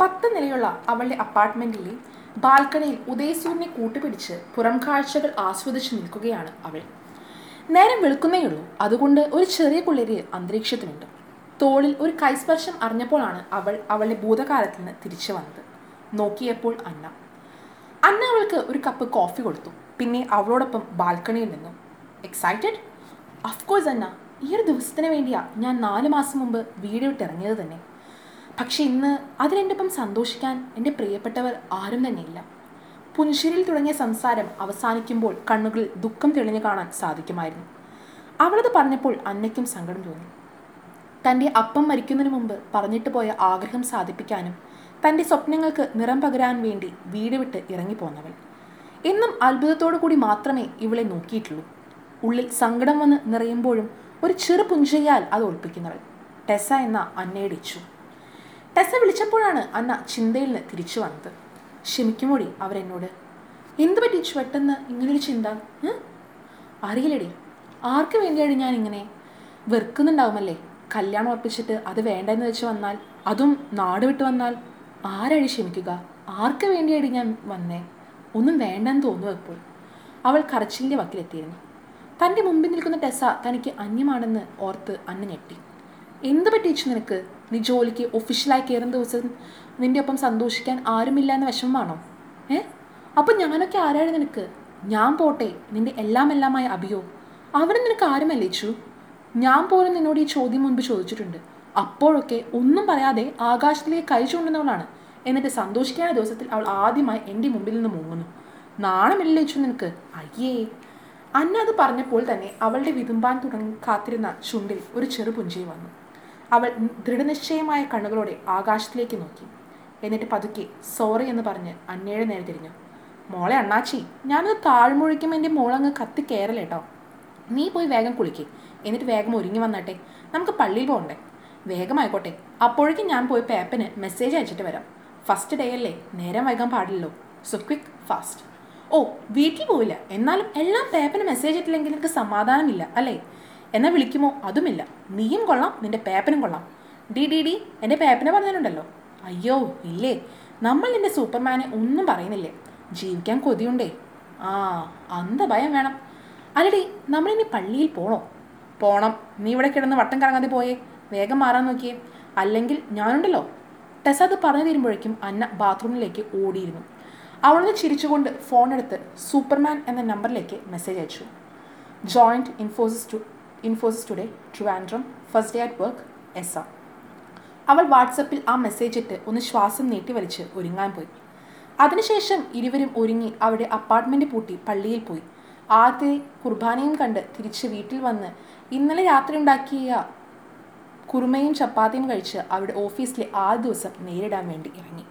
പത്ത് നിലയുള്ള അവളുടെ അപ്പാർട്ട്മെന്റിലെ ബാൽക്കണിയിൽ ഉദയസൂര്യനെ കൂട്ടുപിടിച്ച് പുറം കാഴ്ചകൾ ആസ്വദിച്ച് നിൽക്കുകയാണ് അവൾ. നേരം വെളുക്കുന്നേയുള്ളൂ അതുകൊണ്ട് ഒരു ചെറിയ കുളിര് അന്തരീക്ഷത്തിനുണ്ട് തോളിൽ ഒരു കൈസ്പർശം അറിഞ്ഞപ്പോഴാണ് അവൾ അവളുടെ ഭൂതകാലത്തിൽ നിന്ന് തിരിച്ചു വന്നത്. നോക്കിയപ്പോൾ അന്ന. അന്ന അവൾക്ക് ഒരു കപ്പ് കോഫി കൊടുത്തു. പിന്നെ അവളോടൊപ്പം ബാൽക്കണിയിൽ നിന്നു. Excited of course Anna. ഈ ഒരു ദിവസത്തിന് വേണ്ടിയാ ഞാൻ നാല് മാസം മുമ്പ് വീട് വിട്ടിറങ്ങിയത് തന്നെ. പക്ഷെ ഇന്ന് അതിനെന്റെ ഒപ്പം സന്തോഷിക്കാൻ എന്റെ പ്രിയപ്പെട്ടവർ ആരും തന്നെ ഇല്ല പുനശ്ശേരിയിൽ തുടങ്ങിയ സംസാരം അവസാനിക്കുമ്പോൾ കണ്ണുകളിൽ ദുഃഖം തെളിഞ്ഞു കാണാൻ സാധിക്കുമായിരുന്നു. അവളത് പറഞ്ഞപ്പോൾ അന്നയ്ക്കും സങ്കടം തോന്നി. തന്റെ അപ്പം മരിക്കുന്നതിന് മുമ്പ് പറഞ്ഞിട്ട് പോയ ആഗ്രഹം സാധിപ്പിക്കാനും തന്റെ സ്വപ്നങ്ങൾക്ക് നിറം പകരാൻ വേണ്ടി വീട് വിട്ട് ഇറങ്ങിപ്പോന്നവൾ എന്നും അത്ഭുതത്തോടു കൂടി മാത്രമേ ഇവളെ നോക്കിയിട്ടുള്ളൂ. ഉള്ളിൽ സങ്കടം വന്ന് നിറയുമ്പോഴും ഒരു ചെറു പുഞ്ചയാൽ അത് ഒളിപ്പിക്കുന്നവൾ. ടെസ എന്ന അന്നയുടെ ഇച്ചു. ടെസ വിളിച്ചപ്പോഴാണ് അന്ന ചിന്തയിൽ നിന്ന് തിരിച്ചു വന്നത്. ക്ഷമിക്കുമോടി അവരെന്നോട്. എന്ത് പറ്റിച്ചു പെട്ടെന്ന് ഇങ്ങനൊരു ചിന്ത? അറിയില്ലടി. ആർക്ക് വേണ്ടിയാണ് ഞാൻ ഇങ്ങനെ വെറുക്കുന്നുണ്ടാവുമല്ലേ? കല്യാണം ഉറപ്പിച്ചിട്ട് അത് വേണ്ട എന്ന് വെച്ച് വന്നാൽ അതും നാട് വിട്ട് വന്നാൽ ആരാടി ക്ഷമിക്കുക? ആർക്ക് വേണ്ടിയാണ് ഞാൻ വന്നേ? ഒന്നും വേണ്ടെന്ന് തോന്നുക ഇപ്പോൾ. അവൾ കരച്ചിലിന്റെ വക്കിലെത്തിയിരുന്നു. തന്റെ മുമ്പിൽ നിൽക്കുന്ന ടെസ തനിക്ക് അന്യമാണെന്ന് ഓർത്ത് അന്ന് ഞെട്ടി. എന്ത് പറ്റിച്ചു നിനക്ക്? നീ ജോലിക്ക് ഒഫീഷ്യലായി കയറുന്ന ദിവസം നിന്റെ ഒപ്പം സന്തോഷിക്കാൻ ആരുമില്ല എന്ന വിഷമമാണോ? ഏ? അപ്പം ഞാനൊക്കെ ആരാണ് നിനക്ക്? ഞാൻ പോട്ടെ നിന്റെ എല്ലാം എല്ലാമായ അഭിയോ. അവിടെ നിനക്ക് ആരും ചു ഞാൻ പോലും നിന്നോട് ഈ ചോദ്യം മുൻപ് ചോദിച്ചിട്ടുണ്ട്. അപ്പോഴൊക്കെ ഒന്നും പറയാതെ ആകാശത്തിലേക്ക് കൈ ചൂണ്ടുന്നവളാണ്. എന്നിട്ട് സന്തോഷിക്കാൻ ദിവസത്തിൽ അവൾ ആദ്യമായി എന്റെ മുമ്പിൽ നിന്ന് മുങ്ങുന്നു. നാണം ചു നിനക്ക്? അയ്യേ. അന്ന അത് പറഞ്ഞപ്പോൾ തന്നെ അവളുടെ വിതുമ്പാൻ തുടങ്ങി കാത്തിരുന്ന ചുണ്ടിൽ ഒരു ചെറു പുഞ്ചിരി വന്നു. അവൾ ദൃഢനിശ്ചയമായ കണ്ണുകളോടെ ആകാശത്തിലേക്ക് നോക്കി. എന്നിട്ട് പതുക്കെ സോറി എന്ന് പറഞ്ഞ് അന്നയുടെ നേരെ തിരിഞ്ഞു. മോളെ അണ്ണാച്ചി ഞാനത് താഴ്മൊഴിക്കും എന്റെ മോളങ്ങ് കത്തി കയറലേട്ടോ നീ പോയി വേഗം കുളിക്കേ. എന്നിട്ട് വേഗം ഒരുങ്ങി വന്നാട്ടെ. നമുക്ക് പള്ളിയിൽ പോകണ്ടേ വേഗമായിക്കോട്ടെ. അപ്പോഴേക്കും ഞാൻ പോയി പേപ്പന് മെസ്സേജ് അയച്ചിട്ട് വരാം. ഫസ്റ്റ് ഡേ അല്ലേ? നേരം വൈകാൻ പാടില്ലല്ലോ. സോ ക്വിക്ക് ഫാസ്റ്റ് ഓ വീട്ടിൽ പോവില്ല. എന്നാലും എല്ലാം പേപ്പന് മെസ്സേജ് ഇട്ടില്ലെങ്കിൽ എനിക്ക് സമാധാനമില്ല അല്ലേ? എന്നാൽ വിളിക്കുമോ? അതുമില്ല. നീയും കൊള്ളാം നിന്റെ പേപ്പനും കൊള്ളാം. ഡി ഡി ഡി എന്റെ പേപ്പനെ പറഞ്ഞിട്ടുണ്ടല്ലോ. അയ്യോ ഇല്ലേ? നമ്മൾ നിന്റെ സൂപ്പർമാനെ ഒന്നും പറയുന്നില്ലേ? ജീവിക്കാൻ കൊതിയുണ്ടേ? ആ അന്ത ഭയം വേണം അല്ലടി നമ്മളിനി പള്ളിയിൽ പോണോ? പോണം. നീ ഇവിടെ കിടന്ന് വട്ടം കറങ്ങാതെ പോയേ. വേഗം മാറാൻ നോക്കിയേ. അല്ലെങ്കിൽ ഞാനുണ്ടല്ലോ. ടെസ അത് പറഞ്ഞു തരുമ്പോഴേക്കും അന്ന ബാത്റൂമിലേക്ക് ഓടിയിരുന്നു. അവളൊന്ന് ചിരിച്ചുകൊണ്ട് ഫോൺ എടുത്ത് സൂപ്പർമാൻ എന്ന നമ്പറിലേക്ക് മെസ്സേജ് അയച്ചു. Joined Infosys to Infosys today Trivandrum first day at work S അവൾ വാട്സപ്പിൽ ആ മെസ്സേജ് ഇട്ട് ഒന്ന് ശ്വാസം നീട്ടി വലിച്ച് ഒരുങ്ങാൻ പോയി. അതിനുശേഷം ഇരുവരും ഒരുങ്ങി അവിടെ അപ്പാർട്ട്മെന്റ് പൂട്ടി പള്ളിയിൽ പോയി. ആദ്യത്തെ കുർബാനയും കണ്ട് തിരിച്ച് വീട്ടിൽ വന്ന് ഇന്നലെ രാത്രി ഉണ്ടാക്കിയ കുറുമയും ചപ്പാത്തിയും കഴിച്ച് അവിടെ ഓഫീസിലെ ആ ദിവസം നേരിടാൻ വേണ്ടി ഇറങ്ങി.